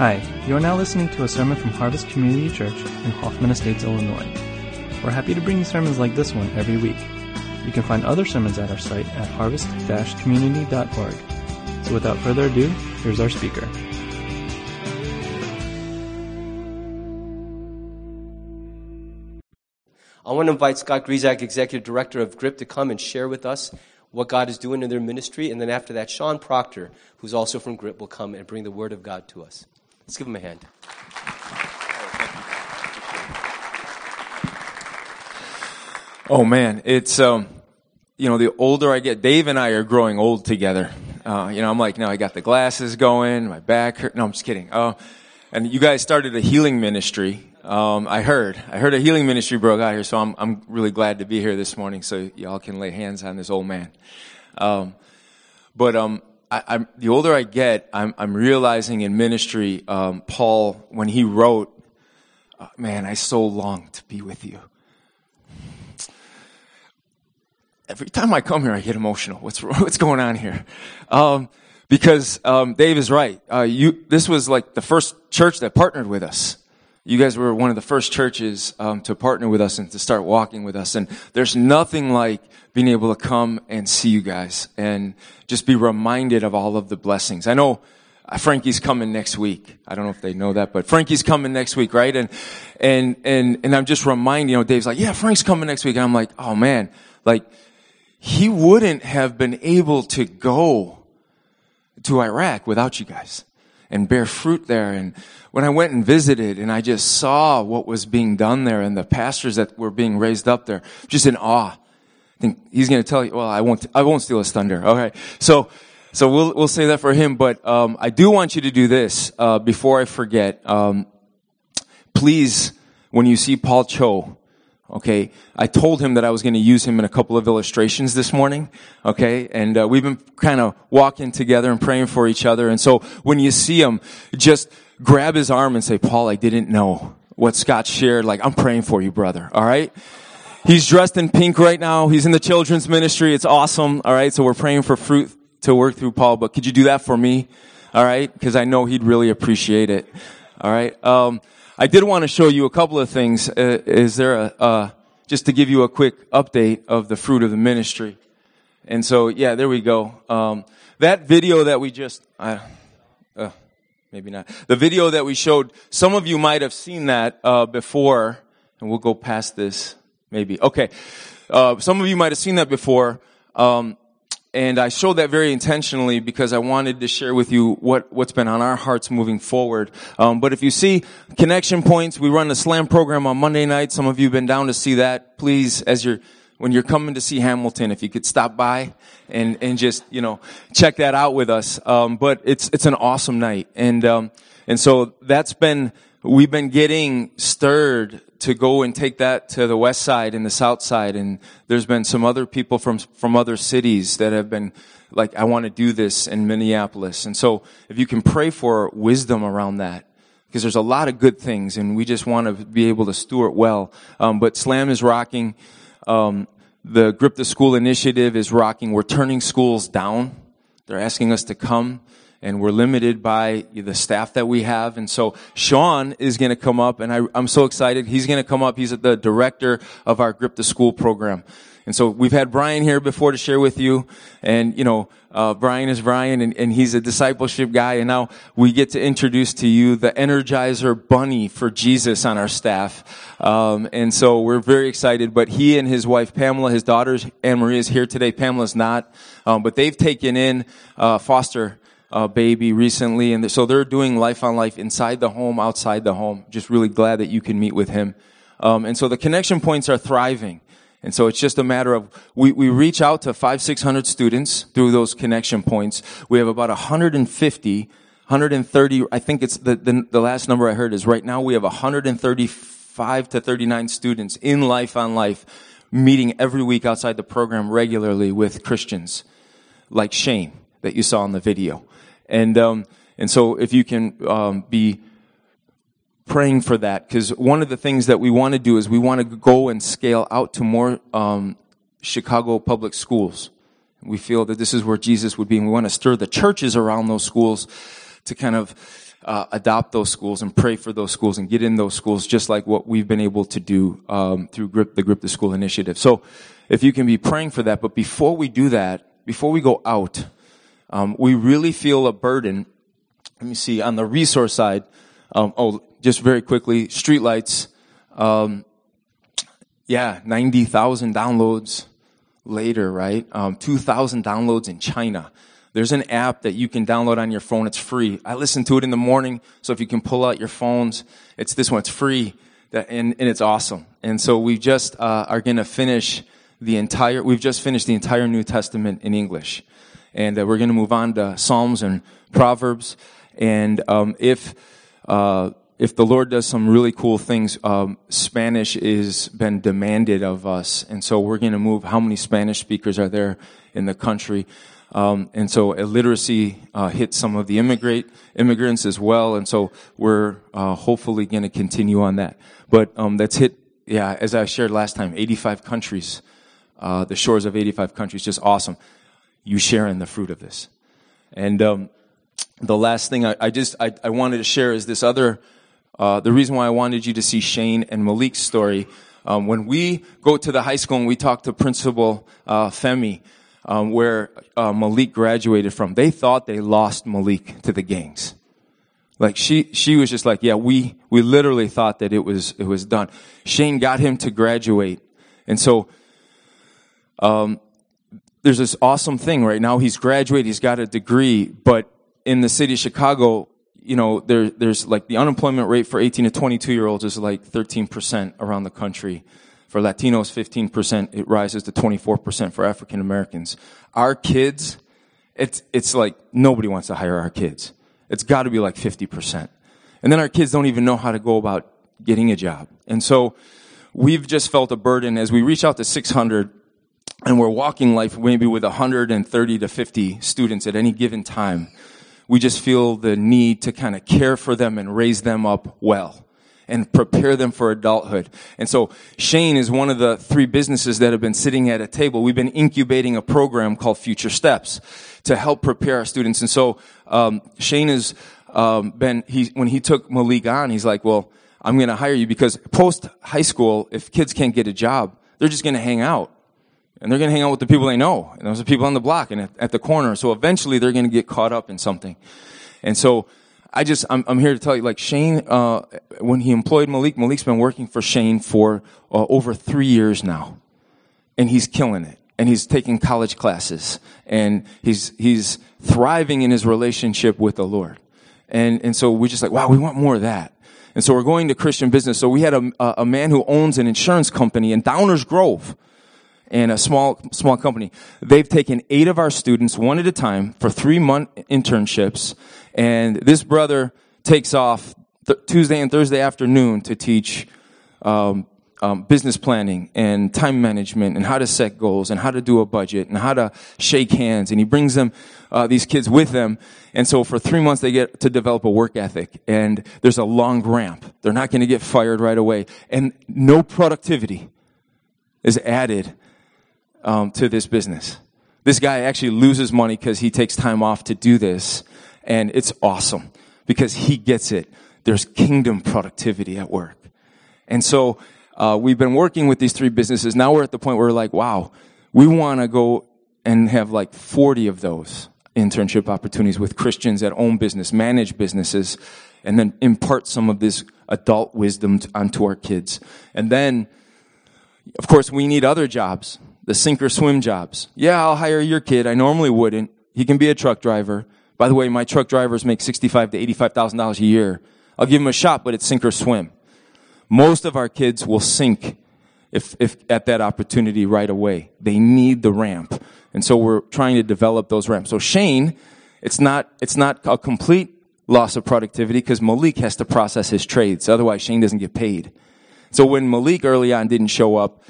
Hi, you are now listening to a sermon from Harvest Community Church in Hoffman Estates, Illinois. We're happy to bring you sermons like this one every week. You can find other sermons at our site at harvest-community.org. So without further ado, here's our speaker. I want to invite Scott Griezak, Executive Director of GRIP, to come and share with us what God is doing in their ministry. And then after that, Sean Proctor, who's also from GRIP, will come and bring the Word of God to us. Let's give him a hand. Oh man, it's um, you know, the older I get, Dave and I are growing old together. Uh, you know, I'm like, now I got the glasses going, my back hurt. No, I'm just kidding. Uh, and you guys started a healing ministry. Um, I heard, I heard a healing ministry broke out here, so I'm, I'm really glad to be here this morning, so y'all can lay hands on this old man. Um, but um, I, I'm, the older I get, I'm, I'm realizing in ministry, um, Paul, when he wrote, uh, man, I so long to be with you. Every time I come here, I get emotional. What's, what's going on here? Um, because um, Dave is right. Uh, you, this was like the first church that partnered with us. You guys were one of the first churches um, to partner with us and to start walking with us. And there's nothing like being able to come and see you guys and just be reminded of all of the blessings. I know uh, Frankie's coming next week. I don't know if they know that, but Frankie's coming next week, right? And and and and I'm just reminding, you know, Dave's like, yeah, Frank's coming next week, and I'm like, oh man, like he wouldn't have been able to go to Iraq without you guys and bear fruit there. And when I went and visited and I just saw what was being done there and the pastors that were being raised up there, just in awe. I think he's going to tell you, well, I won't, I won't steal his thunder. Okay. So, so we'll, we'll say that for him. But, um, I do want you to do this, uh, before I forget. Um, please, when you see Paul Cho, Okay, I told him that I was going to use him in a couple of illustrations this morning. Okay, and uh, we've been kind of walking together and praying for each other. And so when you see him, just grab his arm and say, "Paul, I didn't know what Scott shared. Like I'm praying for you, brother. All right." He's dressed in pink right now. He's in the children's ministry. It's awesome. All right, so we're praying for fruit to work through Paul. But could you do that for me? All right, because I know he'd really appreciate it. All right. Um, I did want to show you a couple of things. Uh, is there a, uh, just to give you a quick update of the fruit of the ministry? And so, yeah, there we go. Um, that video that we just, uh, maybe not. The video that we showed, some of you might have seen that uh, before, and we'll go past this, maybe. Okay. Uh, some of you might have seen that before. Um, and I showed that very intentionally because I wanted to share with you what, what's been on our hearts moving forward. Um, but if you see connection points, we run a slam program on Monday night. Some of you have been down to see that. Please, as you're, when you're coming to see Hamilton, if you could stop by and, and just, you know, check that out with us. Um, but it's, it's an awesome night. And, um, and so that's been, we've been getting stirred to go and take that to the west side and the south side. And there's been some other people from, from other cities that have been like, I want to do this in Minneapolis. And so if you can pray for wisdom around that, because there's a lot of good things and we just want to be able to steward well. Um, but Slam is rocking. Um, the Grip the School initiative is rocking. We're turning schools down. They're asking us to come and we're limited by the staff that we have. And so Sean is going to come up, and I, am so excited. He's going to come up. He's the director of our Grip the School program. And so we've had Brian here before to share with you, and you know, uh, Brian is Brian, and, and, he's a discipleship guy. And now we get to introduce to you the Energizer Bunny for Jesus on our staff. Um, and so we're very excited. But he and his wife Pamela, his daughters Anne Marie is here today. Pamela's not, um, but they've taken in uh, foster uh, baby recently, and so they're doing life on life inside the home, outside the home. Just really glad that you can meet with him. Um, and so the connection points are thriving. And so it's just a matter of, we, we reach out to five, six hundred students through those connection points. We have about 150, 130, I think it's the, the, the last number I heard is right now we have 135 to 39 students in Life on Life meeting every week outside the program regularly with Christians like Shane that you saw in the video. And, um, and so if you can um, be praying for that, because one of the things that we want to do is we want to go and scale out to more um, Chicago public schools. We feel that this is where Jesus would be, and we want to stir the churches around those schools to kind of uh, adopt those schools and pray for those schools and get in those schools, just like what we've been able to do um, through Grip, the Grip the School initiative. So, if you can be praying for that, but before we do that, before we go out, um, we really feel a burden. Let me see on the resource side. Um, oh, just very quickly, streetlights. Um, yeah, ninety thousand downloads later, right? Um, two thousand downloads in China. There's an app that you can download on your phone. It's free. I listen to it in the morning. So if you can pull out your phones, it's this one. It's free. And, and it's awesome. And so we just uh, are going to finish the entire, we've just finished the entire New Testament in English. And uh, we're going to move on to Psalms and Proverbs. And um, if, uh, if the Lord does some really cool things, um, Spanish is been demanded of us. And so we're going to move. How many Spanish speakers are there in the country? Um, and so illiteracy uh, hit some of the immigrate immigrants as well. And so we're uh, hopefully going to continue on that. But um, that's hit, yeah, as I shared last time, 85 countries, uh, the shores of 85 countries, just awesome. You sharing the fruit of this. And um, the last thing I, I just I, I, wanted to share is this other. Uh, the reason why I wanted you to see Shane and Malik's story. Um, when we go to the high school and we talk to Principal uh, Femi, um, where uh, Malik graduated from, they thought they lost Malik to the gangs. Like she, she was just like, yeah, we, we literally thought that it was, it was done. Shane got him to graduate. And so, um, there's this awesome thing right now. He's graduated. He's got a degree, but in the city of Chicago, you know, there, there's like the unemployment rate for 18 to 22 year olds is like 13% around the country. For Latinos, 15%. It rises to 24% for African Americans. Our kids, it's, it's like nobody wants to hire our kids. It's got to be like 50%. And then our kids don't even know how to go about getting a job. And so we've just felt a burden as we reach out to 600 and we're walking life maybe with 130 to 50 students at any given time. We just feel the need to kind of care for them and raise them up well and prepare them for adulthood. And so Shane is one of the three businesses that have been sitting at a table. We've been incubating a program called Future Steps to help prepare our students. And so um, Shane has um, been he when he took Malik on, he's like, well. I'm going to hire you because post high school, if kids can't get a job, they're just going to hang out and they're going to hang out with the people they know. And those are people on the block and at, at the corner. So eventually they're going to get caught up in something. And so I just, I'm, I'm here to tell you, like Shane, uh, when he employed Malik, Malik's been working for Shane for uh, over three years now. And he's killing it. And he's taking college classes. And he's, he's thriving in his relationship with the Lord. And, and so we're just like, wow, we want more of that. And so we're going to Christian business. So we had a, a man who owns an insurance company in Downers Grove and a small small company. They've taken eight of our students one at a time for three month internships, and this brother takes off th- Tuesday and Thursday afternoon to teach um, um, business planning and time management and how to set goals and how to do a budget and how to shake hands. And he brings them uh, these kids with them, and so for three months they get to develop a work ethic. And there's a long ramp. They're not going to get fired right away, and no productivity is added um, to this business. This guy actually loses money because he takes time off to do this, and it's awesome because he gets it. There's kingdom productivity at work. And so uh, we've been working with these three businesses. Now we're at the point where we're like, wow, we want to go and have like 40 of those internship opportunities with Christians that own business, manage businesses, and then impart some of this adult wisdom onto our kids. And then, of course, we need other jobs the sink or swim jobs. Yeah, I'll hire your kid. I normally wouldn't. He can be a truck driver. By the way, my truck drivers make sixty-five to eighty-five thousand dollars a year. I'll give him a shot, but it's sink or swim. Most of our kids will sink if, if at that opportunity right away. They need the ramp, and so we're trying to develop those ramps. So Shane, it's not it's not a complete loss of productivity because Malik has to process his trades. Otherwise, Shane doesn't get paid. So when Malik early on didn't show up,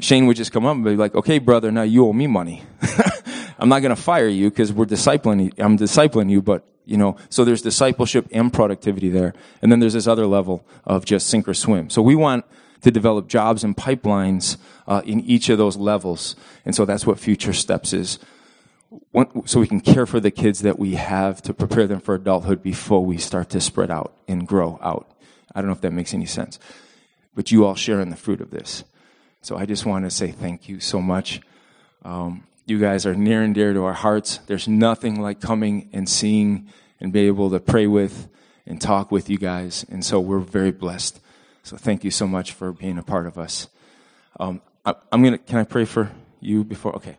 Shane would just come up and be like, okay, brother, now you owe me money. I'm not going to fire you because we're discipling, I'm discipling you, but you know, so there's discipleship and productivity there. And then there's this other level of just sink or swim. So we want to develop jobs and pipelines uh, in each of those levels. And so that's what Future Steps is. so we can care for the kids that we have to prepare them for adulthood before we start to spread out and grow out. I don't know if that makes any sense, but you all share in the fruit of this. So I just want to say thank you so much. Um, you guys are near and dear to our hearts. There's nothing like coming and seeing and be able to pray with and talk with you guys. And so we're very blessed. So thank you so much for being a part of us. Um, I, am gonna. Can I pray for you before? Okay.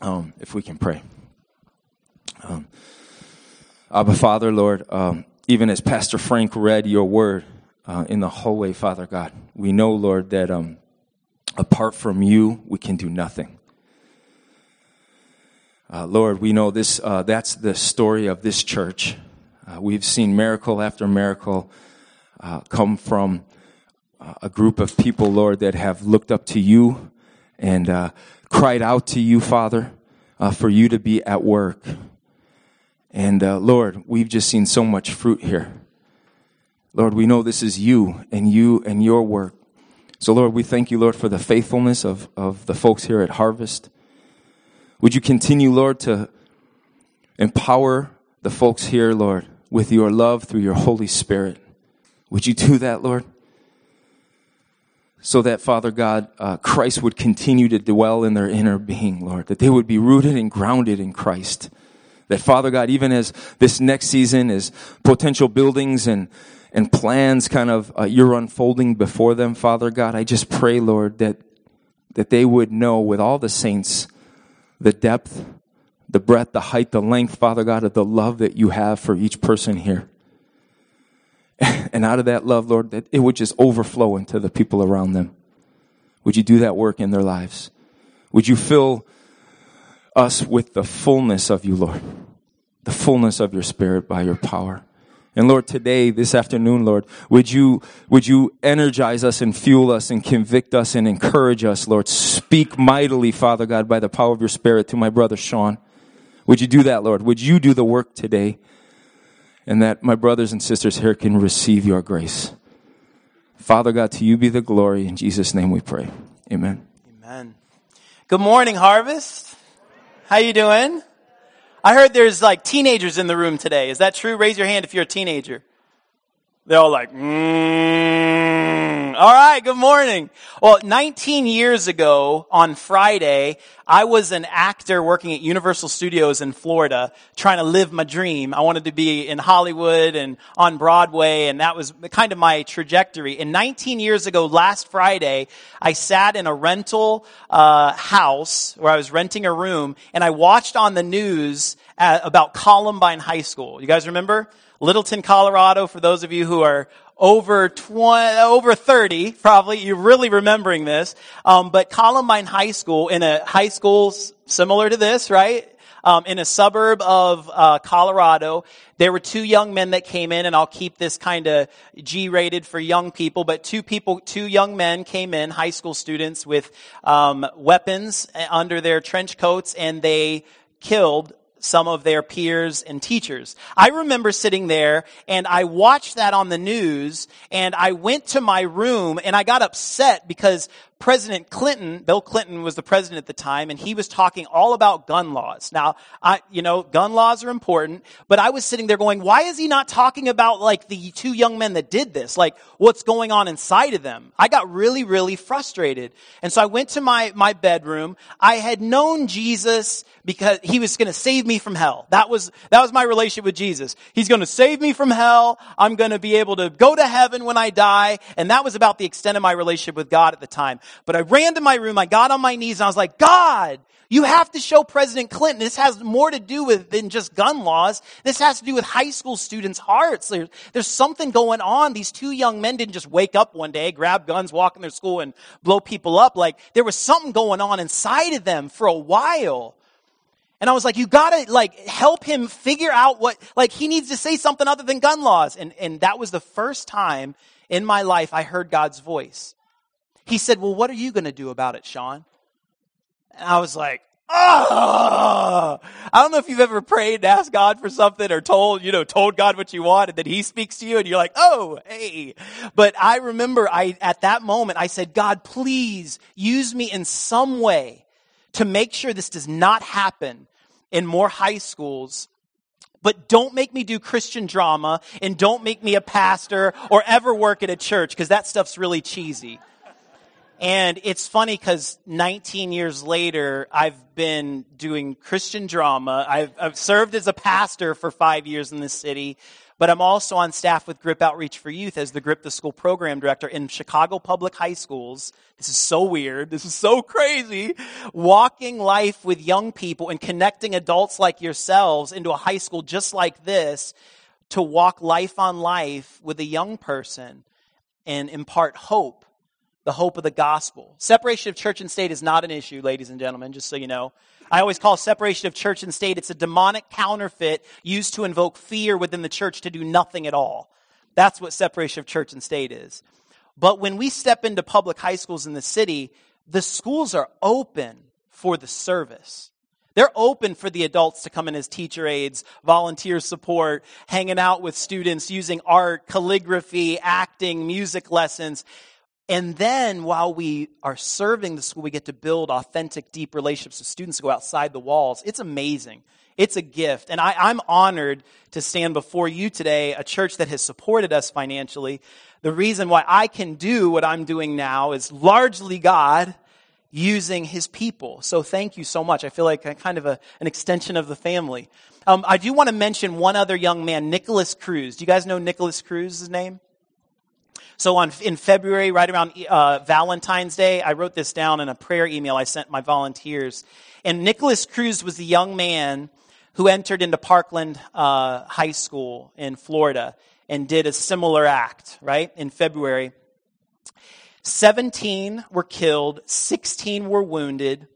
Um, if we can pray. Um, Abba, Father, Lord, um, even as Pastor Frank read your word uh, in the hallway, Father God, we know, Lord, that um, apart from you, we can do nothing. Uh, Lord, we know this, uh, that's the story of this church. Uh, we've seen miracle after miracle uh, come from uh, a group of people, Lord, that have looked up to you and uh, cried out to you, Father, for you to be at work. And Lord, we've just seen so much fruit here. Lord, we know this is you and you and your work. So, Lord, we thank you, Lord, for the faithfulness of, of the folks here at Harvest. Would you continue, Lord, to empower the folks here, Lord, with your love through your Holy Spirit? Would you do that, Lord? So that, Father God, uh, Christ would continue to dwell in their inner being, Lord, that they would be rooted and grounded in Christ. That, Father God, even as this next season is potential buildings and, and plans kind of uh, you're unfolding before them, Father God, I just pray, Lord, that, that they would know with all the saints the depth, the breadth, the height, the length, Father God, of the love that you have for each person here. And out of that love, Lord, that it would just overflow into the people around them. Would you do that work in their lives? Would you fill us with the fullness of you, Lord? The fullness of your spirit by your power. And Lord, today, this afternoon, Lord, would you, would you energize us and fuel us and convict us and encourage us, Lord? Speak mightily, Father God, by the power of your Spirit to my brother Sean. Would you do that, Lord? Would you do the work today? And that my brothers and sisters here can receive your grace. Father God, to you be the glory. In Jesus' name we pray. Amen. Amen. Good morning, Harvest. How you doing? I heard there's like teenagers in the room today. Is that true? Raise your hand if you're a teenager. They're all like, mm. All right, good morning. Well, 19 years ago on Friday, I was an actor working at Universal Studios in Florida, trying to live my dream. I wanted to be in Hollywood and on Broadway, and that was kind of my trajectory. And 19 years ago, last Friday, I sat in a rental uh, house where I was renting a room, and I watched on the news uh, about Columbine High School. You guys remember? Littleton, Colorado, for those of you who are over 20, over 30, probably, you're really remembering this. Um, but Columbine High School, in a high school similar to this, right? Um, in a suburb of uh, Colorado, there were two young men that came in, and I'll keep this kind of G-rated for young people. But two people, two young men came in, high school students with um, weapons under their trench coats, and they killed some of their peers and teachers. I remember sitting there and I watched that on the news and I went to my room and I got upset because President Clinton, Bill Clinton was the president at the time, and he was talking all about gun laws. Now, I, you know, gun laws are important, but I was sitting there going, why is he not talking about like the two young men that did this? Like what's going on inside of them? I got really, really frustrated. And so I went to my, my bedroom. I had known Jesus because he was going to save me from hell. That was, that was my relationship with Jesus. He's going to save me from hell. I'm going to be able to go to heaven when I die. And that was about the extent of my relationship with God at the time. But I ran to my room, I got on my knees, and I was like, God, you have to show President Clinton this has more to do with than just gun laws. This has to do with high school students' hearts. There's, there's something going on. These two young men didn't just wake up one day, grab guns, walk in their school, and blow people up. Like there was something going on inside of them for a while. And I was like, you gotta like help him figure out what, like he needs to say something other than gun laws. And, and that was the first time in my life I heard God's voice. He said, Well, what are you going to do about it, Sean? And I was like, Oh, I don't know if you've ever prayed and asked God for something or told, you know, told God what you want and then he speaks to you and you're like, oh, hey. But I remember I, at that moment, I said, God, please use me in some way to make sure this does not happen in more high schools but don't make me do Christian drama and don't make me a pastor or ever work at a church because that stuff's really cheesy. And it's funny because 19 years later, I've been doing Christian drama. I've, I've, served as a pastor for five years in this city, but I'm also on staff with Grip Outreach for Youth as the Grip the School program director in Chicago public high schools. This is so weird. This is so crazy. Walking life with young people and connecting adults like yourselves into a high school just like this to walk life on life with a young person and impart hope the hope of the gospel. Separation of church and state is not an issue, ladies and gentlemen, just so you know. I always call separation of church and state, it's a demonic counterfeit used to invoke fear within the church to do nothing at all. That's what separation of church and state is. But when we step into public high schools in the city, the schools are open for the service. They're open for the adults to come in as teacher aides, volunteer support, hanging out with students using art, calligraphy, acting, music lessons. And then while we are serving the school, we get to build authentic, deep relationships with students go outside the walls. It's amazing. It's a gift. And I, am honored to stand before you today, a church that has supported us financially. The reason why I can do what I'm doing now is largely God using his people. So thank you so much. I feel like I'm kind of a, an extension of the family. Um, I do want to mention one other young man, Nicholas Cruz. Do you guys know Nicholas Cruz's name? So on, in February, right around uh, Valentine's Day, I wrote this down in a prayer email I sent my volunteers. And Nicholas Cruz was the young man who entered into Parkland uh, High School in Florida and did a similar act, right, in February. 17 were killed, 16 were wounded,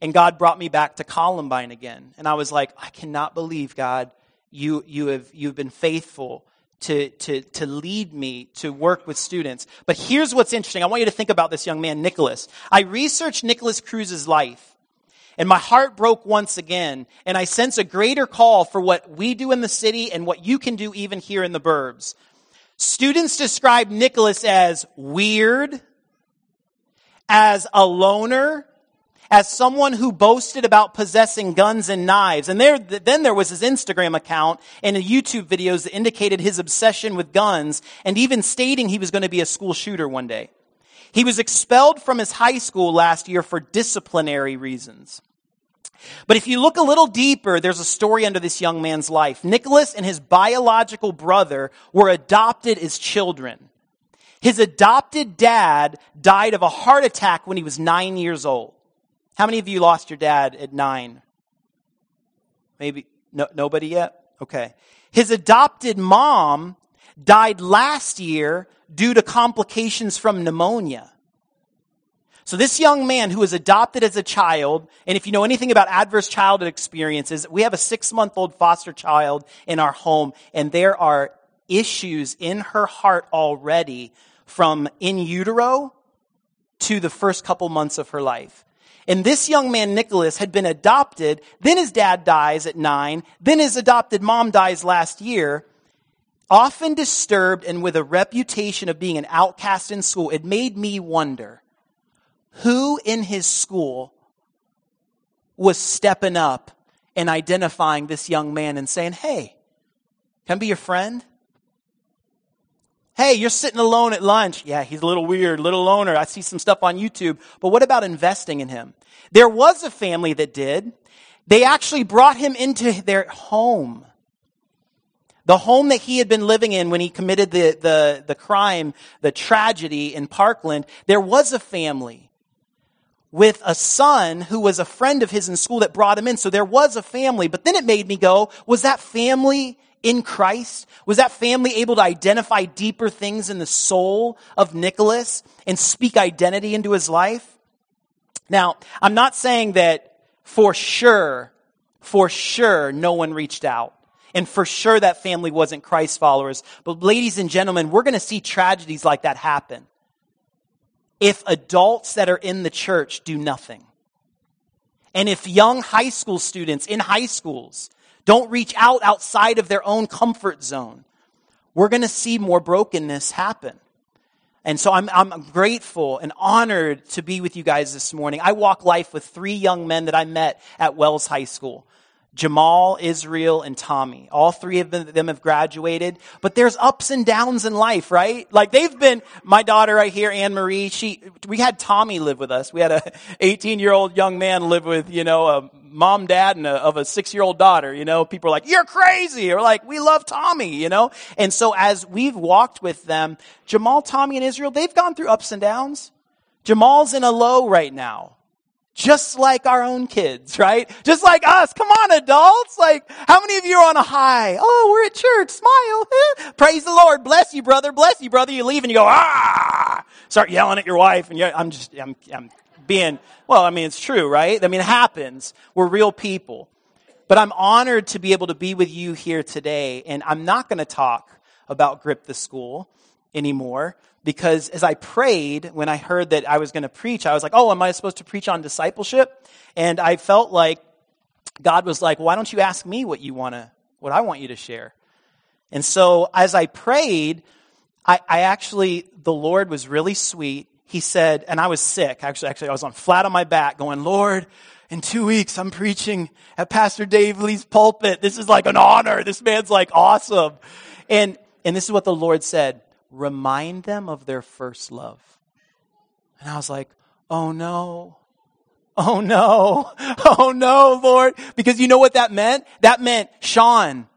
and God brought me back to Columbine again. And I was like, I cannot believe, God, you, you have, you've been faithful to, to, to lead me to work with students. But here's what's interesting. I want you to think about this young man, Nicholas. I researched Nicholas Cruz's life, and my heart broke once again, and I sense a greater call for what we do in the city and what you can do even here in the burbs. Students describe Nicholas as weird, as a loner, as someone who boasted about possessing guns and knives. And there, then there was his Instagram account and YouTube videos that indicated his obsession with guns and even stating he was going to be a school shooter one day. He was expelled from his high school last year for disciplinary reasons. But if you look a little deeper, there's a story under this young man's life. Nicholas and his biological brother were adopted as children. His adopted dad died of a heart attack when he was nine years old. How many of you lost your dad at nine? Maybe no, nobody yet? Okay. His adopted mom died last year due to complications from pneumonia. So this young man who was adopted as a child, and if you know anything about adverse childhood experiences, we have a six month old foster child in our home, and there are issues in her heart already from in utero to the first couple months of her life. And this young man, Nicholas, had been adopted. Then his dad dies at nine. Then his adopted mom dies last year. Often disturbed and with a reputation of being an outcast in school, it made me wonder who in his school was stepping up and identifying this young man and saying, Hey, can I be your friend? Hey, you're sitting alone at lunch. Yeah, he's a little weird, little loner. I see some stuff on YouTube. But what about investing in him? There was a family that did. They actually brought him into their home. The home that he had been living in when he committed the, the, the crime, the tragedy in Parkland, there was a family with a son who was a friend of his in school that brought him in. So there was a family. But then it made me go, was that family in Christ? Was that family able to identify deeper things in the soul of Nicholas and speak identity into his life? Now, I'm not saying that for sure, for sure, no one reached out. And for sure that family wasn't Christ followers. But ladies and gentlemen, we're going to see tragedies like that happen if adults that are in the church do nothing. And if young high school students in high schools don't reach out outside of their own comfort zone, we're going to see more brokenness happen. And so I'm, I'm grateful and honored to be with you guys this morning. I walk life with three young men that I met at Wells High School. Jamal, Israel, and Tommy. All three of them have graduated, but there's ups and downs in life, right? Like they've been, my daughter right here, Anne Marie, she, we had Tommy live with us. We had a 18 year old young man live with, you know, a mom, dad, and a, of a six year old daughter, you know, people are like, you're crazy, or like, we love Tommy, you know? And so as we've walked with them, Jamal, Tommy, and Israel, they've gone through ups and downs. Jamal's in a low right now just like our own kids, right? Just like us. Come on, adults. Like, how many of you are on a high? Oh, we're at church. Smile. Praise the Lord. Bless you, brother. Bless you, brother. You leave and you go, ah! Start yelling at your wife and I'm just, I'm, I'm being, well, I mean, it's true, right? I mean, it happens. We're real people. But I'm honored to be able to be with you here today. And I'm not going to talk about Grip the School anymore because as I prayed, when I heard that I was going to preach, I was like, oh, am I supposed to preach on discipleship? And I felt like God was like, why don't you ask me what you want to, what I want you to share? And so as I prayed, I, I actually, the Lord was really sweet. He said, and I was sick. Actually, actually, I was on flat on my back going, Lord, in two weeks, I'm preaching at Pastor Dave Lee's pulpit. This is like an honor. This man's like awesome. And, and this is what the Lord said remind them of their first love. And I was like, oh no. Oh no. Oh no, Lord. Because you know what that meant? That meant, Sean,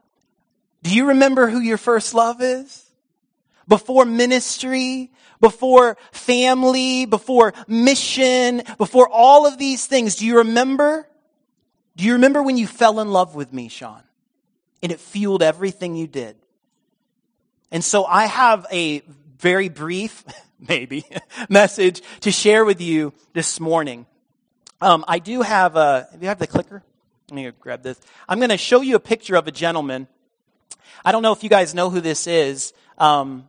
do you remember who your first love is? Before ministry, before family, before mission, before all of these things, do you remember? Do you remember when you fell in love with me, Sean? And it fueled everything you did. And so I have a very brief, maybe, message to share with you this morning. Um, I do have a, do you have the clicker? Let me grab this. I'm going to show you a picture of a gentleman. I don't know if you guys know who this is, um,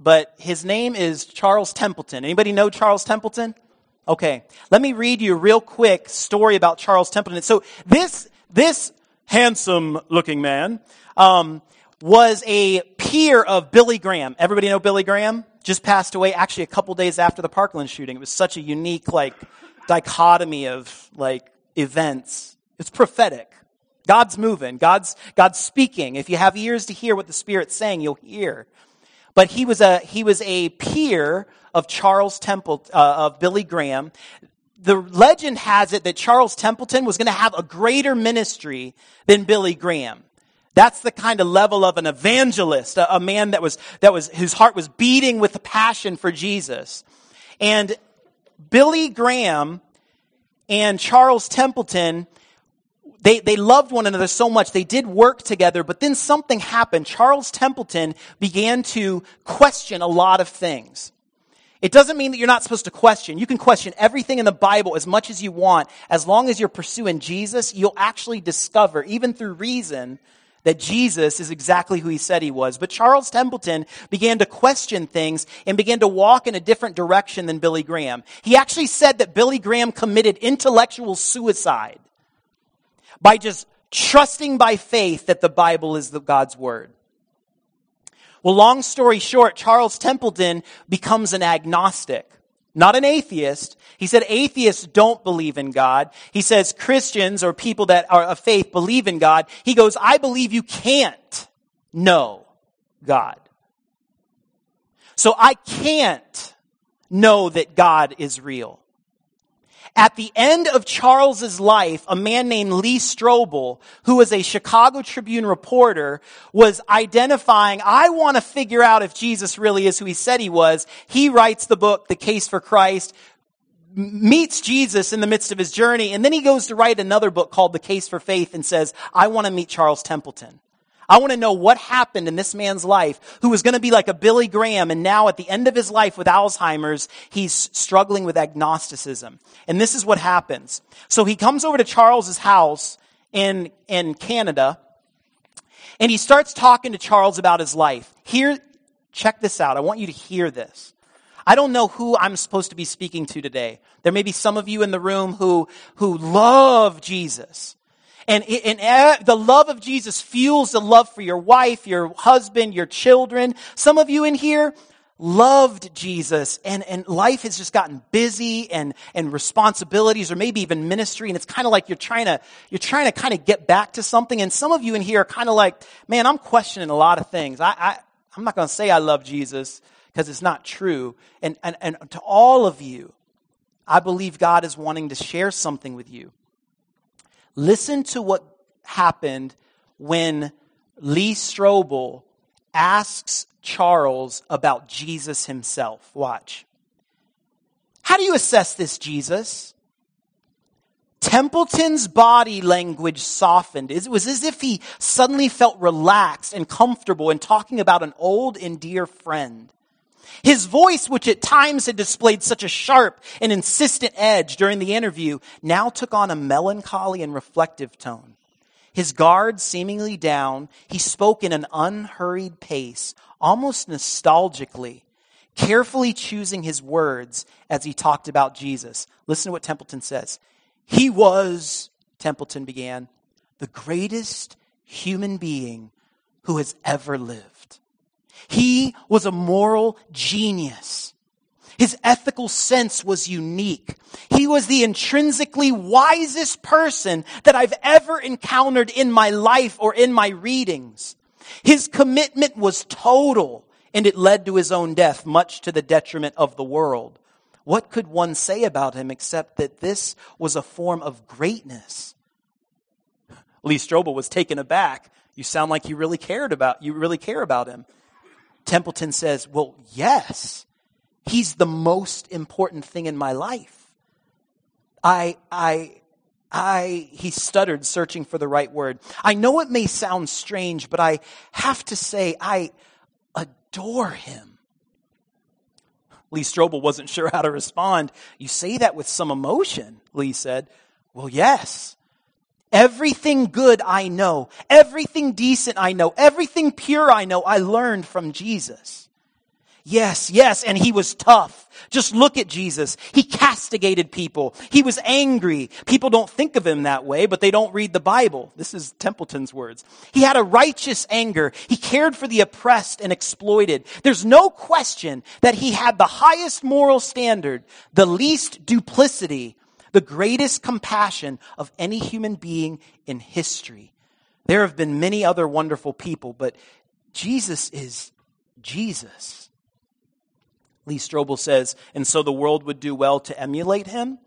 but his name is Charles Templeton. Anybody know Charles Templeton? Okay. Let me read you a real quick story about Charles Templeton. So this, this handsome looking man, um, was a peer of Billy Graham. Everybody know Billy Graham? Just passed away actually a couple days after the Parkland shooting. It was such a unique, like, dichotomy of, like, events. It's prophetic. God's moving. God's, God's speaking. If you have ears to hear what the Spirit's saying, you'll hear. But he was a, he was a peer of Charles Temple, uh, of Billy Graham. The legend has it that Charles Templeton was going to have a greater ministry than Billy Graham. That's the kind of level of an evangelist, a, a man that was, that was, whose heart was beating with a passion for Jesus. And Billy Graham and Charles Templeton, they, they loved one another so much. They did work together, but then something happened. Charles Templeton began to question a lot of things. It doesn't mean that you're not supposed to question. You can question everything in the Bible as much as you want. As long as you're pursuing Jesus, you'll actually discover, even through reason, that Jesus is exactly who he said he was. But Charles Templeton began to question things and began to walk in a different direction than Billy Graham. He actually said that Billy Graham committed intellectual suicide by just trusting by faith that the Bible is the God's word. Well, long story short, Charles Templeton becomes an agnostic. Not an atheist. He said atheists don't believe in God. He says Christians or people that are of faith believe in God. He goes, I believe you can't know God. So I can't know that God is real. At the end of Charles's life, a man named Lee Strobel, who was a Chicago Tribune reporter, was identifying, I want to figure out if Jesus really is who he said he was. He writes the book, The Case for Christ, meets Jesus in the midst of his journey, and then he goes to write another book called The Case for Faith and says, I want to meet Charles Templeton. I want to know what happened in this man's life who was going to be like a Billy Graham and now at the end of his life with Alzheimer's, he's struggling with agnosticism. And this is what happens. So he comes over to Charles's house in, in Canada and he starts talking to Charles about his life. Here, check this out. I want you to hear this. I don't know who I'm supposed to be speaking to today. There may be some of you in the room who, who love Jesus. And, and the love of Jesus fuels the love for your wife, your husband, your children. Some of you in here, loved Jesus and, and life has just gotten busy and, and responsibilities or maybe even ministry and it's kind of like you're trying to, you're trying to kind of get back to something and some of you in here are kind of like, man, I'm questioning a lot of things. I, I, I'm not going to say I love Jesus because it's not true. And, and, and to all of you, I believe God is wanting to share something with you. Listen to what happened when Lee Strobel asks Charles about Jesus himself. Watch. How do you assess this, Jesus? Templeton's body language softened. It was as if he suddenly felt relaxed and comfortable in talking about an old and dear friend. His voice, which at times had displayed such a sharp and insistent edge during the interview, now took on a melancholy and reflective tone. His guard seemingly down, he spoke in an unhurried pace, almost nostalgically, carefully choosing his words as he talked about Jesus. Listen to what Templeton says. He was, Templeton began, the greatest human being who has ever lived. He was a moral genius. His ethical sense was unique. He was the intrinsically wisest person that I've ever encountered in my life or in my readings. His commitment was total and it led to his own death, much to the detriment of the world. What could one say about him except that this was a form of greatness? Lee Strobel was taken aback. You sound like you really cared about, you really care about him. Templeton says, well, yes. He's the most important thing in my life. I, I, I, he stuttered, searching for the right word. I know it may sound strange, but I have to say, I adore him. Lee Strobel wasn't sure how to respond. You say that with some emotion, Lee said. Well, yes. Everything good I know, everything decent I know, everything pure I know, I learned from Jesus. Yes, yes, and he was tough. Just look at Jesus. He castigated people. He was angry. People don't think of him that way, but they don't read the Bible. This is Templeton's words. He had a righteous anger. He cared for the oppressed and exploited. There's no question that he had the highest moral standard, the least duplicity, the greatest compassion of any human being in history. There have been many other wonderful people, but Jesus is Jesus. Lee Strobel says, and so the world would do well to emulate him?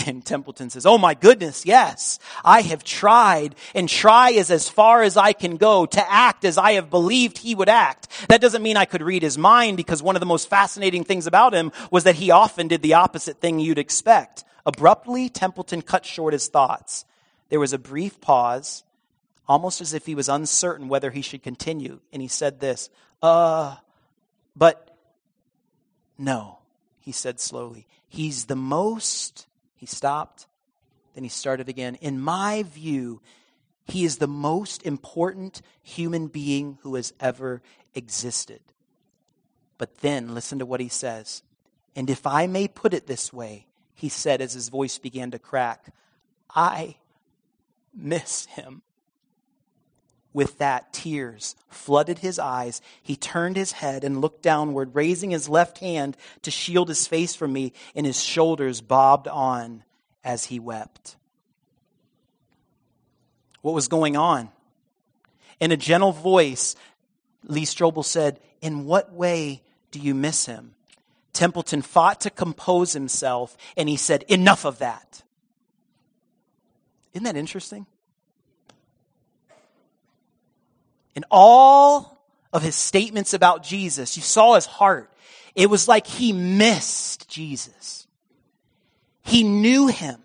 And Templeton says, Oh my goodness, yes. I have tried and try is as far as I can go to act as I have believed he would act. That doesn't mean I could read his mind because one of the most fascinating things about him was that he often did the opposite thing you'd expect. Abruptly, Templeton cut short his thoughts. There was a brief pause, almost as if he was uncertain whether he should continue. And he said this, uh, but no, he said slowly. He's the most, he stopped, then he started again. In my view, he is the most important human being who has ever existed. But then, listen to what he says. And if I may put it this way, he said as his voice began to crack, I miss him. With that, tears flooded his eyes. He turned his head and looked downward, raising his left hand to shield his face from me, and his shoulders bobbed on as he wept. What was going on? In a gentle voice, Lee Strobel said, In what way do you miss him? Templeton fought to compose himself, and he said, Enough of that. Isn't that interesting? in all of his statements about Jesus, you saw his heart. It was like he missed Jesus. He knew him,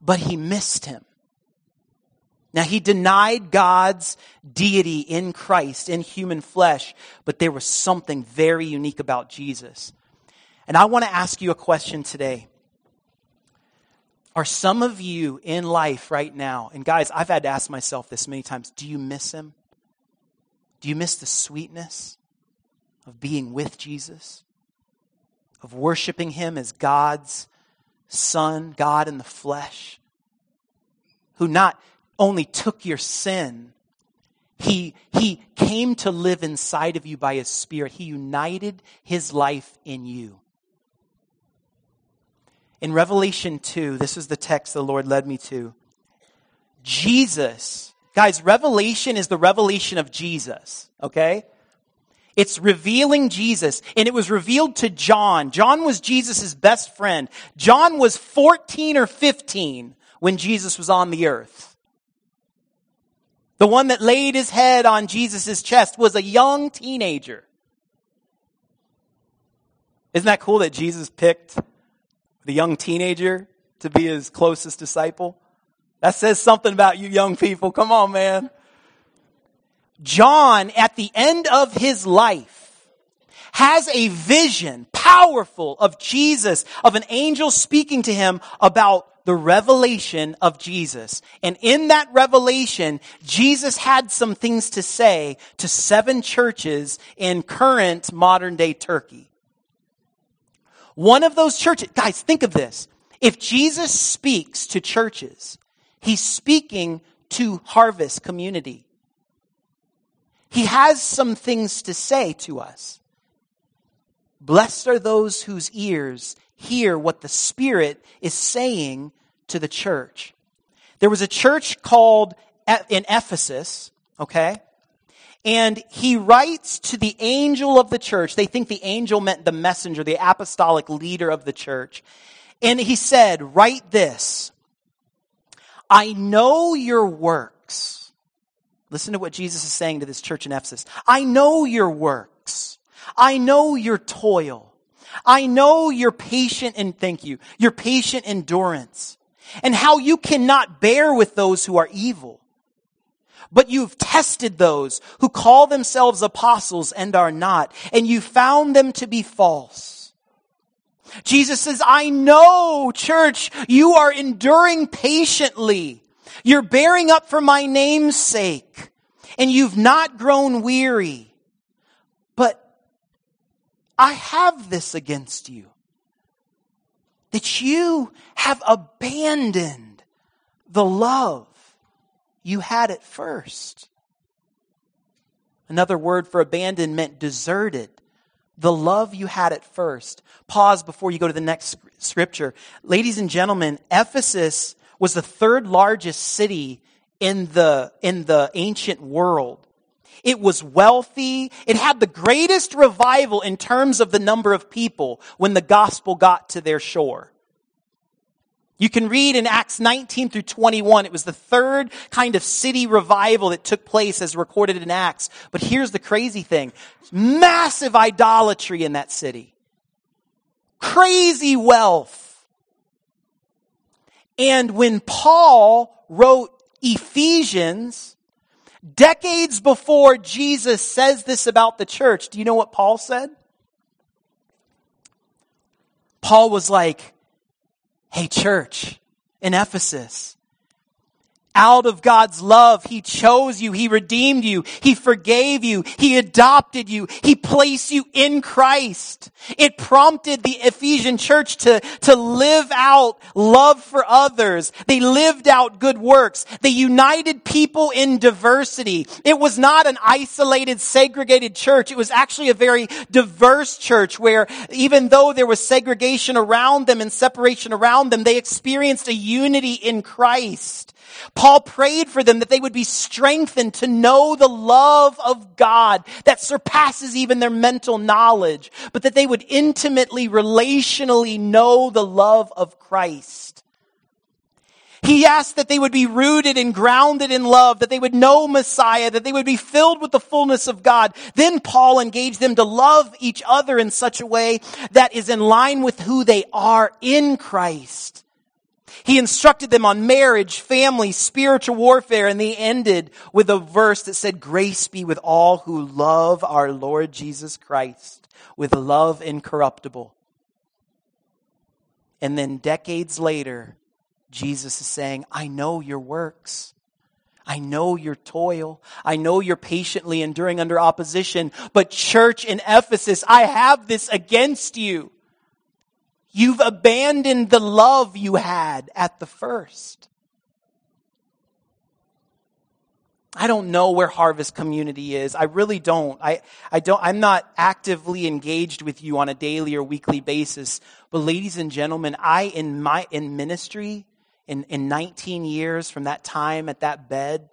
but he missed him. Now, he denied God's deity in Christ, in human flesh, but there was something very unique about Jesus. And I want to ask you a question today. Are some of you in life right now, and guys, I've had to ask myself this many times do you miss him? Do you miss the sweetness of being with Jesus? Of worshiping him as God's Son, God in the flesh? Who not only took your sin He, he came to live inside of you by his spirit. He united his life in you. In Revelation 2, this is the text the Lord led me to. Jesus, guys, Revelation is the revelation of Jesus, okay? It's revealing Jesus, and it was revealed to John. John was Jesus' best friend. John was 14 or 15 when Jesus was on the earth. The one that laid his head on Jesus' chest was a young teenager. Isn't that cool that Jesus picked the young teenager to be his closest disciple? That says something about you young people. Come on, man. John, at the end of his life, has a vision, powerful, of Jesus, of an angel speaking to him about the revelation of Jesus. And in that revelation, Jesus had some things to say to seven churches in current modern day Turkey. One of those churches, guys, think of this. If Jesus speaks to churches, he's speaking to harvest community. He has some things to say to us. Blessed are those whose ears hear what the Spirit is saying to the church. There was a church called in Ephesus, okay? And he writes to the angel of the church. They think the angel meant the messenger, the apostolic leader of the church. And he said, Write this I know your works. Listen to what Jesus is saying to this church in Ephesus. I know your works. I know your toil. I know your patient and thank you, your patient endurance and how you cannot bear with those who are evil. But you've tested those who call themselves apostles and are not, and you found them to be false. Jesus says, I know, church, you are enduring patiently. You're bearing up for my name's sake, and you've not grown weary. I have this against you that you have abandoned the love you had at first. Another word for abandoned meant deserted. The love you had at first. Pause before you go to the next scripture. Ladies and gentlemen, Ephesus was the third largest city in the, in the ancient world. It was wealthy. It had the greatest revival in terms of the number of people when the gospel got to their shore. You can read in Acts 19 through 21. It was the third kind of city revival that took place as recorded in Acts. But here's the crazy thing. Massive idolatry in that city. Crazy wealth. And when Paul wrote Ephesians, decades before Jesus says this about the church, do you know what Paul said? Paul was like, Hey, church in Ephesus, out of God's love, He chose you. He redeemed you. He forgave you. He adopted you. He placed you in Christ. It prompted the Ephesian church to, to live out love for others. They lived out good works. They united people in diversity. It was not an isolated, segregated church. It was actually a very diverse church where even though there was segregation around them and separation around them, they experienced a unity in Christ. Paul prayed for them that they would be strengthened to know the love of God that surpasses even their mental knowledge, but that they would intimately, relationally know the love of Christ. He asked that they would be rooted and grounded in love, that they would know Messiah, that they would be filled with the fullness of God. Then Paul engaged them to love each other in such a way that is in line with who they are in Christ. He instructed them on marriage, family, spiritual warfare, and they ended with a verse that said, Grace be with all who love our Lord Jesus Christ with love incorruptible. And then decades later, Jesus is saying, I know your works. I know your toil. I know you're patiently enduring under opposition. But church in Ephesus, I have this against you. You've abandoned the love you had at the first. I don't know where Harvest Community is. I really don't. I, I don't, I'm not actively engaged with you on a daily or weekly basis. But ladies and gentlemen, I, in my, in ministry, in, in 19 years from that time at that bed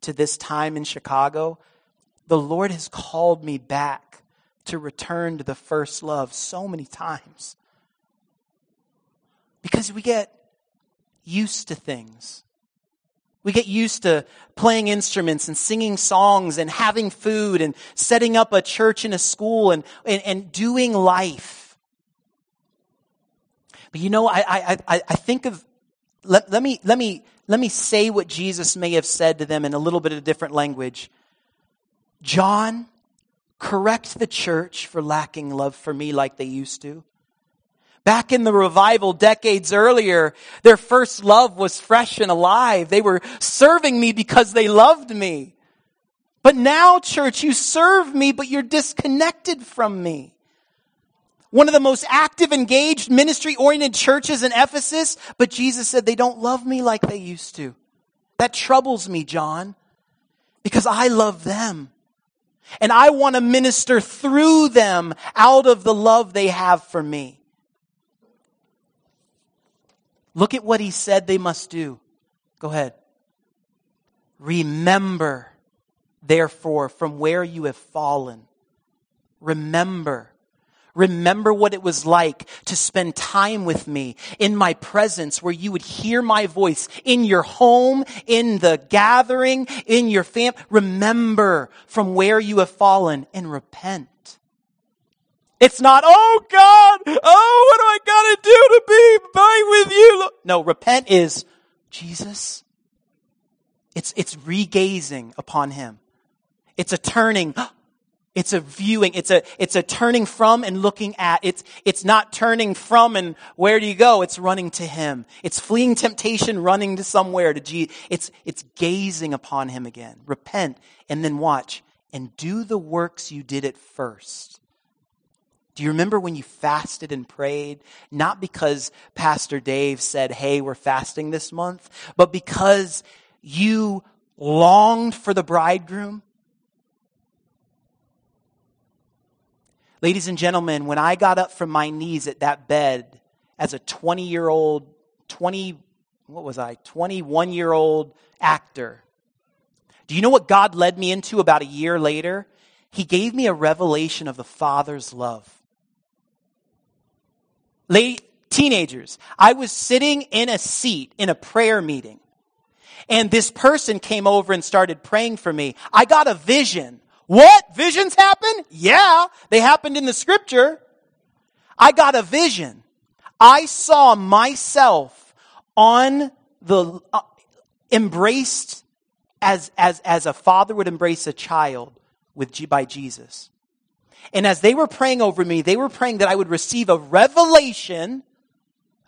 to this time in Chicago, the Lord has called me back to return to the first love so many times. Because we get used to things. We get used to playing instruments and singing songs and having food and setting up a church and a school and, and, and doing life. But you know, I, I, I, think of, let, let, me, let, me, let me say what Jesus may have said to them in a little bit of different language. John, correct the church for lacking love for me like they used to. Back in the revival decades earlier, their first love was fresh and alive. They were serving me because they loved me. But now, church, you serve me, but you're disconnected from me. One of the most active, engaged, ministry oriented churches in Ephesus, but Jesus said they don't love me like they used to. That troubles me, John, because I love them. And I want to minister through them out of the love they have for me. Look at what he said they must do. Go ahead. Remember, therefore, from where you have fallen. Remember. Remember what it was like to spend time with me in my presence where you would hear my voice in your home, in the gathering, in your fam. Remember from where you have fallen and repent. It's not, oh God, oh, what do I gotta do to be right with you? No, repent is, Jesus. It's, it's regazing upon Him. It's a turning, it's a viewing, it's a, it's a turning from and looking at. It's, it's not turning from and where do you go? It's running to Him. It's fleeing temptation, running to somewhere to Jesus. It's, it's gazing upon Him again. Repent and then watch and do the works you did at first. Do you remember when you fasted and prayed? Not because Pastor Dave said, hey, we're fasting this month, but because you longed for the bridegroom? Ladies and gentlemen, when I got up from my knees at that bed as a 20 year old, 20, what was I, 21 year old actor, do you know what God led me into about a year later? He gave me a revelation of the Father's love. Late teenagers, I was sitting in a seat in a prayer meeting. And this person came over and started praying for me. I got a vision. What? Visions happen? Yeah, they happened in the scripture. I got a vision. I saw myself on the uh, embraced as as as a father would embrace a child with by Jesus. And as they were praying over me, they were praying that I would receive a revelation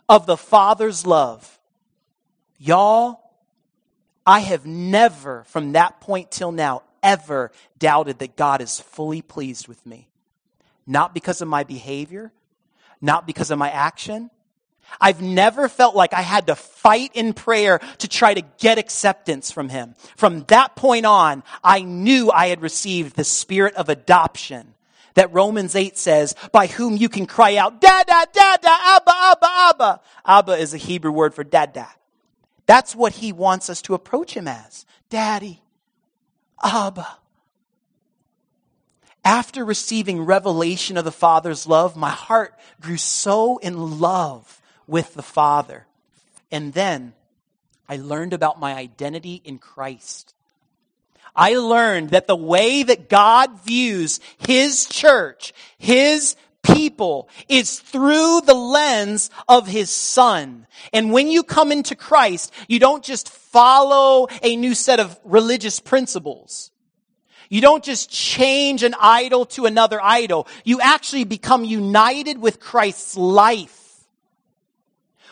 of the Father's love. Y'all, I have never, from that point till now, ever doubted that God is fully pleased with me. Not because of my behavior, not because of my action. I've never felt like I had to fight in prayer to try to get acceptance from Him. From that point on, I knew I had received the spirit of adoption that Romans 8 says, by whom you can cry out, Dada, Dada, Abba, Abba, Abba. Abba is a Hebrew word for Dada. That's what he wants us to approach him as. Daddy, Abba. After receiving revelation of the Father's love, my heart grew so in love with the Father. And then I learned about my identity in Christ. I learned that the way that God views His church, His people, is through the lens of His Son. And when you come into Christ, you don't just follow a new set of religious principles. You don't just change an idol to another idol. You actually become united with Christ's life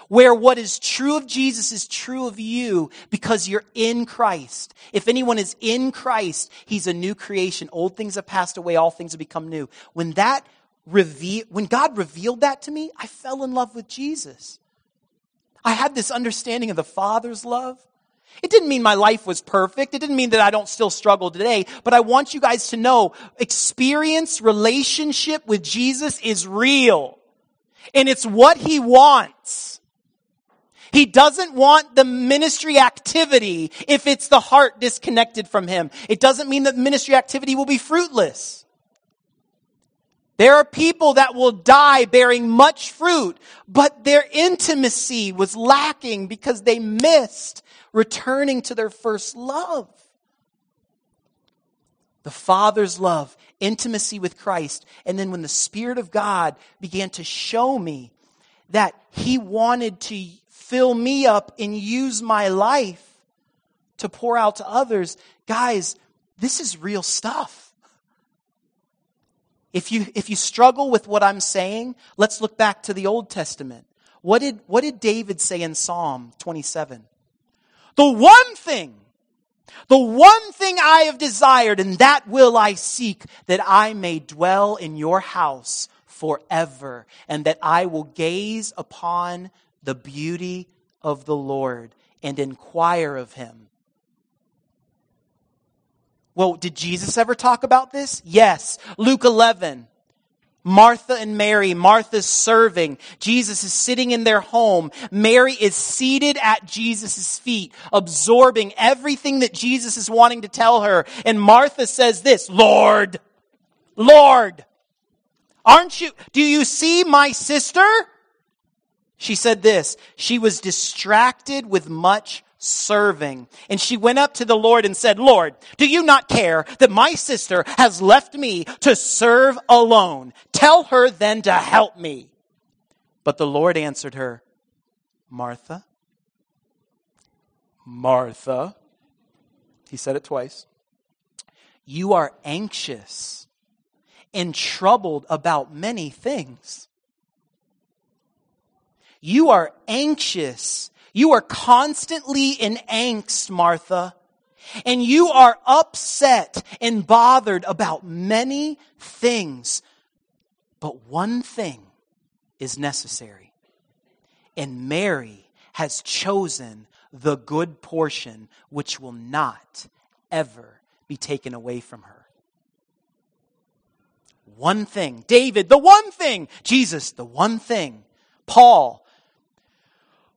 where what is true of Jesus is true of you because you're in Christ. If anyone is in Christ, he's a new creation. Old things have passed away, all things have become new. When that reveal, when God revealed that to me, I fell in love with Jesus. I had this understanding of the Father's love. It didn't mean my life was perfect. It didn't mean that I don't still struggle today, but I want you guys to know experience relationship with Jesus is real. And it's what he wants. He doesn't want the ministry activity if it's the heart disconnected from him. It doesn't mean that ministry activity will be fruitless. There are people that will die bearing much fruit, but their intimacy was lacking because they missed returning to their first love. The Father's love, intimacy with Christ. And then when the Spirit of God began to show me that He wanted to fill me up and use my life to pour out to others, guys, this is real stuff. If you, if you struggle with what I'm saying, let's look back to the Old Testament. What did, what did David say in Psalm 27? The one thing, the one thing I have desired, and that will I seek, that I may dwell in your house forever, and that I will gaze upon the beauty of the Lord and inquire of him. Well, did Jesus ever talk about this? Yes. Luke 11. Martha and Mary, Martha's serving. Jesus is sitting in their home. Mary is seated at Jesus' feet, absorbing everything that Jesus is wanting to tell her. And Martha says this, Lord, Lord, aren't you, do you see my sister? She said this, she was distracted with much serving. And she went up to the Lord and said, Lord, do you not care that my sister has left me to serve alone? Tell her then to help me. But the Lord answered her, Martha, Martha, he said it twice, you are anxious and troubled about many things. You are anxious you are constantly in angst, Martha. And you are upset and bothered about many things. But one thing is necessary. And Mary has chosen the good portion which will not ever be taken away from her. One thing. David, the one thing. Jesus, the one thing. Paul,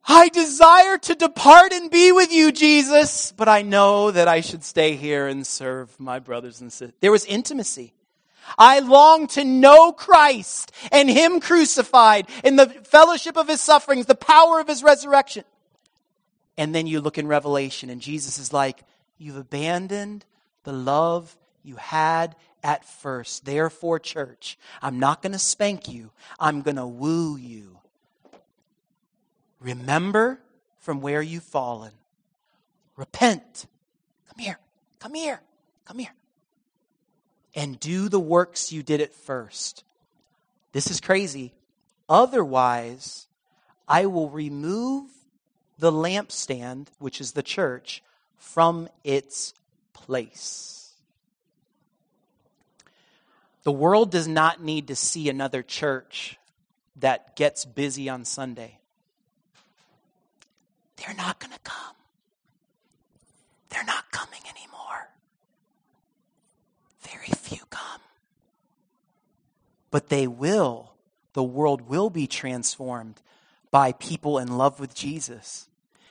I desire to depart and be with you, Jesus, but I know that I should stay here and serve my brothers and sisters. There was intimacy. I long to know Christ and Him crucified in the fellowship of His sufferings, the power of His resurrection. And then you look in Revelation and Jesus is like, You've abandoned the love you had at first. Therefore, church, I'm not going to spank you. I'm going to woo you. Remember from where you've fallen. Repent. Come here. Come here. Come here. And do the works you did at first. This is crazy. Otherwise, I will remove the lampstand, which is the church, from its place. The world does not need to see another church that gets busy on Sunday. They're not going to come. They're not coming anymore. Very few come. But they will. The world will be transformed by people in love with Jesus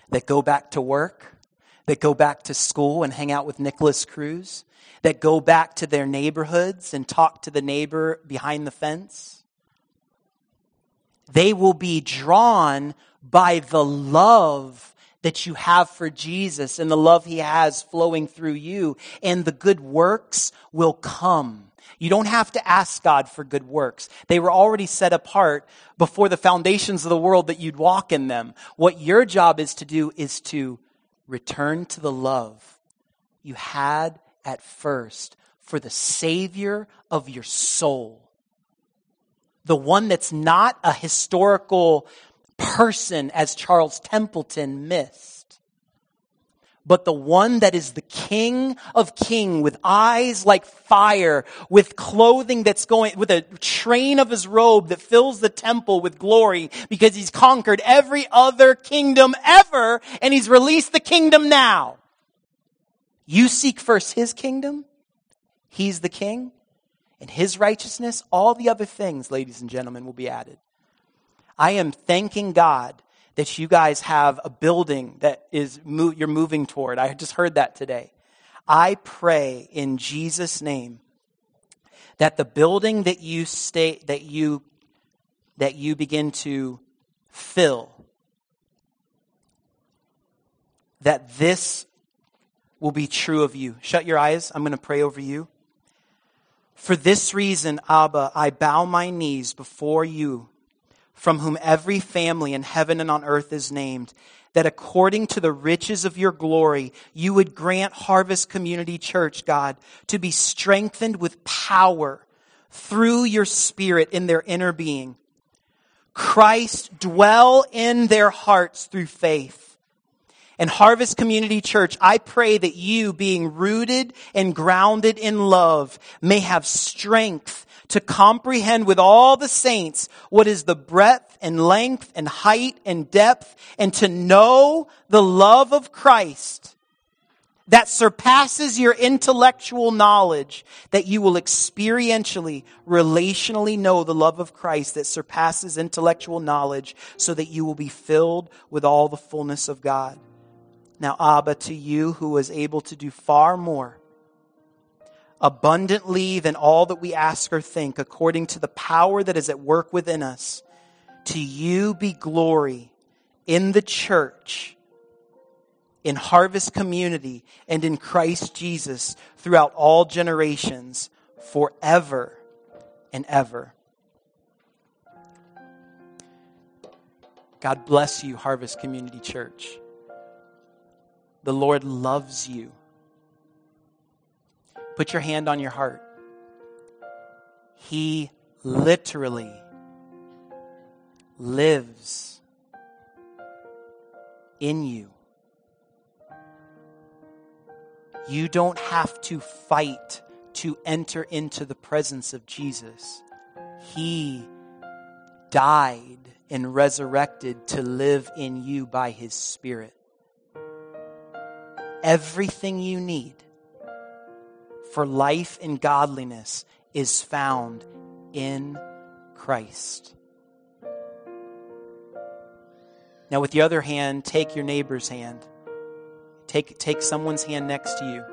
that go back to work, that go back to school and hang out with Nikolas Cruz, that go back to their neighborhoods and talk to the neighbor behind the fence. They will be drawn by the love that you have for Jesus and the love he has flowing through you, and the good works will come. You don't have to ask God for good works. They were already set apart before the foundations of the world that you'd walk in them. What your job is to do is to return to the love you had at first for the Savior of your soul. The one that's not a historical person as Charles Templeton missed, but the one that is the King of King with eyes like fire, with clothing that's going, with a train of his robe that fills the temple with glory because he's conquered every other kingdom ever and he's released the kingdom now. You seek first his kingdom. He's the king and his righteousness. All the other things, ladies and gentlemen, will be added. I am thanking God that you guys have a building that is you're moving toward. I just heard that today. I pray in Jesus name that the building that you stay that you that you begin to fill that this will be true of you. Shut your eyes. I'm going to pray over you. For this reason, Abba, I bow my knees before you from whom every family in heaven and on earth is named, that according to the riches of your glory, you would grant Harvest Community Church, God, to be strengthened with power through your Spirit in their inner being. Christ dwell in their hearts through faith. And Harvest Community Church, I pray that you, being rooted and grounded in love, may have strength to comprehend with all the saints what is the breadth and length and height and depth and to know the love of Christ that surpasses your intellectual knowledge, that you will experientially, relationally know the love of Christ that surpasses intellectual knowledge so that you will be filled with all the fullness of God. Now, Abba, to you who is able to do far more abundantly than all that we ask or think, according to the power that is at work within us. To you be glory in the church, in Harvest Community, and in Christ Jesus throughout all generations, forever and ever. God bless you, Harvest Community Church. The Lord loves you. Put your hand on your heart. He literally lives in you. You don't have to fight to enter into the presence of Jesus. He died and resurrected to live in you by his Spirit. Everything you need for life and godliness is found in Christ. Now, with the other hand, take your neighbor's hand. Take, take someone's hand next to you.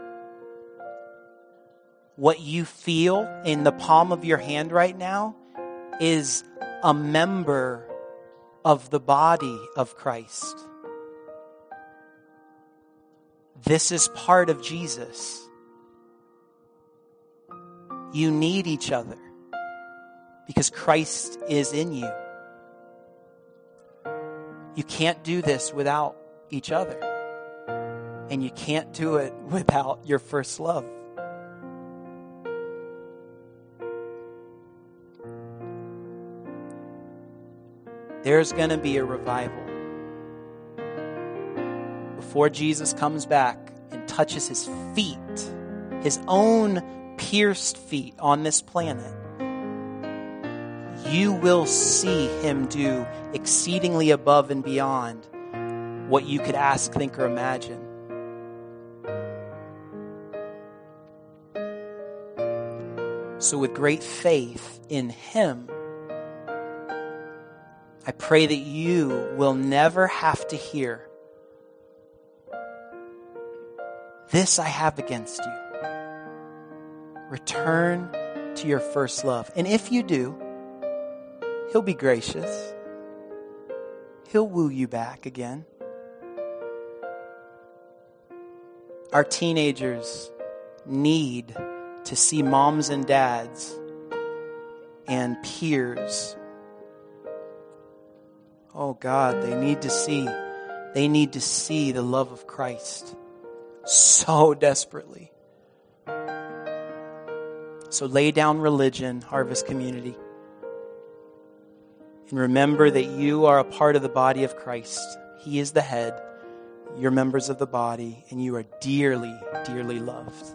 What you feel in the palm of your hand right now is a member of the body of Christ. This is part of Jesus. You need each other because Christ is in you. You can't do this without each other. And you can't do it without your first love. There's going to be a revival. Before Jesus comes back and touches his feet, his own pierced feet on this planet, you will see him do exceedingly above and beyond what you could ask, think, or imagine. So, with great faith in him, I pray that you will never have to hear, This I have against you. Return to your first love. And if you do, He'll be gracious. He'll woo you back again. Our teenagers need to see moms and dads and peers. Oh God, they need to see, they need to see the love of Christ so desperately. So lay down religion, Harvest Community. And remember that you are a part of the body of Christ. He is the head. You're members of the body, and you are dearly, dearly loved.